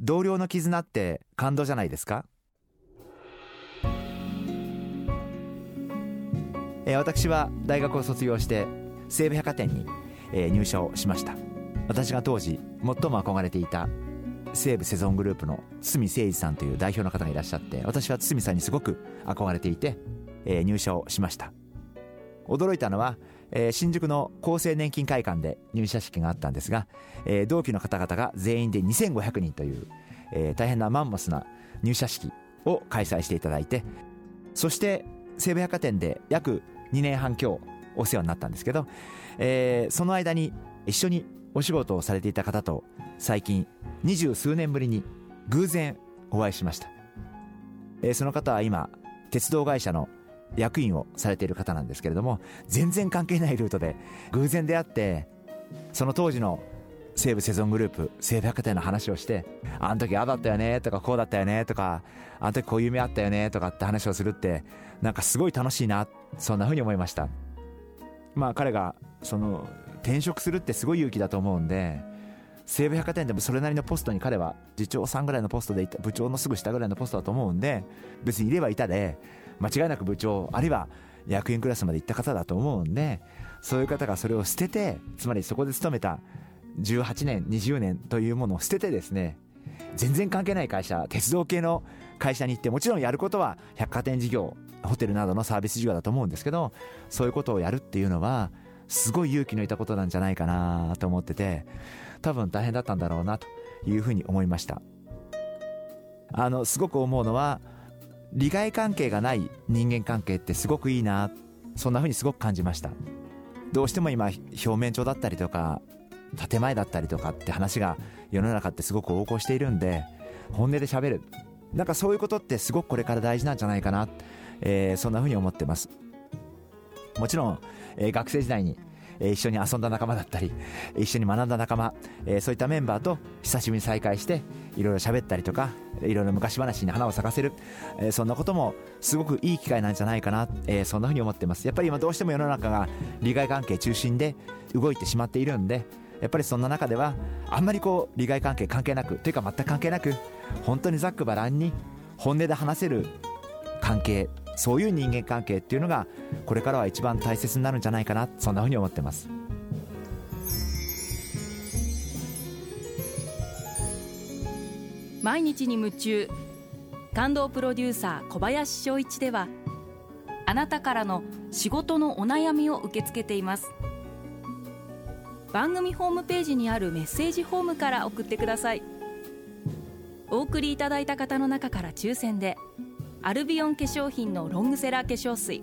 同僚の絆って感動じゃないですか？えー、私は大学を卒業して西武百貨店に、えー、入社をしました。私が当時最も憧れていた西武セゾングループの堤誠二さんという代表の方がいらっしゃって私は堤さんにすごく憧れていて、えー、入社をしました。驚いたのは、えー、新宿の厚生年金会館で入社式があったんですが、えー、同期の方々が全員で2500人という、えー、大変なマンモスな入社式を開催していただいてそして西武百貨店で約2年半今日お世話になったんですけど、えー、その間に一緒にお仕事をされていた方と最近二十数年ぶりに偶然お会いしました、えー、その方は今鉄道会社の役員をされている方なんですけれども全然関係ないルートで偶然出会ってその当時の西武セゾングループ西武百貨店の話をしてあの時ああだったよねとかこうだったよねとかあの時こういう夢あったよねとかって話をするってなんかすごい楽しいなそんな風に思いました。まあ彼がその転職するってすごい勇気だと思うんで西武百貨店でもそれなりのポストに彼は次長さんぐらいのポストでいた部長のすぐ下ぐらいのポストだと思うんで別にいればいたで間違いなく部長あるいは役員クラスまで行った方だと思うんでそういう方がそれを捨ててつまりそこで勤めた18年20年というものを捨ててですね全然関係ない会社鉄道系の会社に行ってもちろんやることは百貨店事業ホテルなどのサービス事業だと思うんですけどそういうことをやるっていうのはすごい勇気のいたことなんじゃないかなと思ってて多分大変だったんだろうなというふうに思いました。あのすごく思うのは利害関係がない人間関係ってすごくいいなそんなふうにすごく感じました。どうしても今表面上だったりとか建前だったりとかって話が世の中ってすごく横行しているんで本音で喋る。なんかそういうことってすごくこれから大事なんじゃないかな、えー、そんなふうに思ってます。もちろん、えー、学生時代に一緒に遊んだ仲間だったり一緒に学んだ仲間、え、そういったメンバーと久しぶりに再会していろいろ喋ったりとかいろいろ昔話に花を咲かせる、え、そんなこともすごくいい機会なんじゃないかな、え、そんなふうに思ってます。やっぱり今どうしても世の中が利害関係中心で動いてしまっているんでやっぱりそんな中ではあんまりこう利害関係関係なくというか全く関係なく本当にざっくばらんに本音で話せる関係そういう人間関係っていうのがこれからは一番大切になるんじゃないかなそんなふうに思ってます。毎日に夢中感動プロデューサー小林翔一ではあなたからの仕事のお悩みを受け付けています。番組ホームページにあるメッセージホームから送ってください。お送りいただいた方の中から抽選でアルビオン化粧品のロングセラー化粧水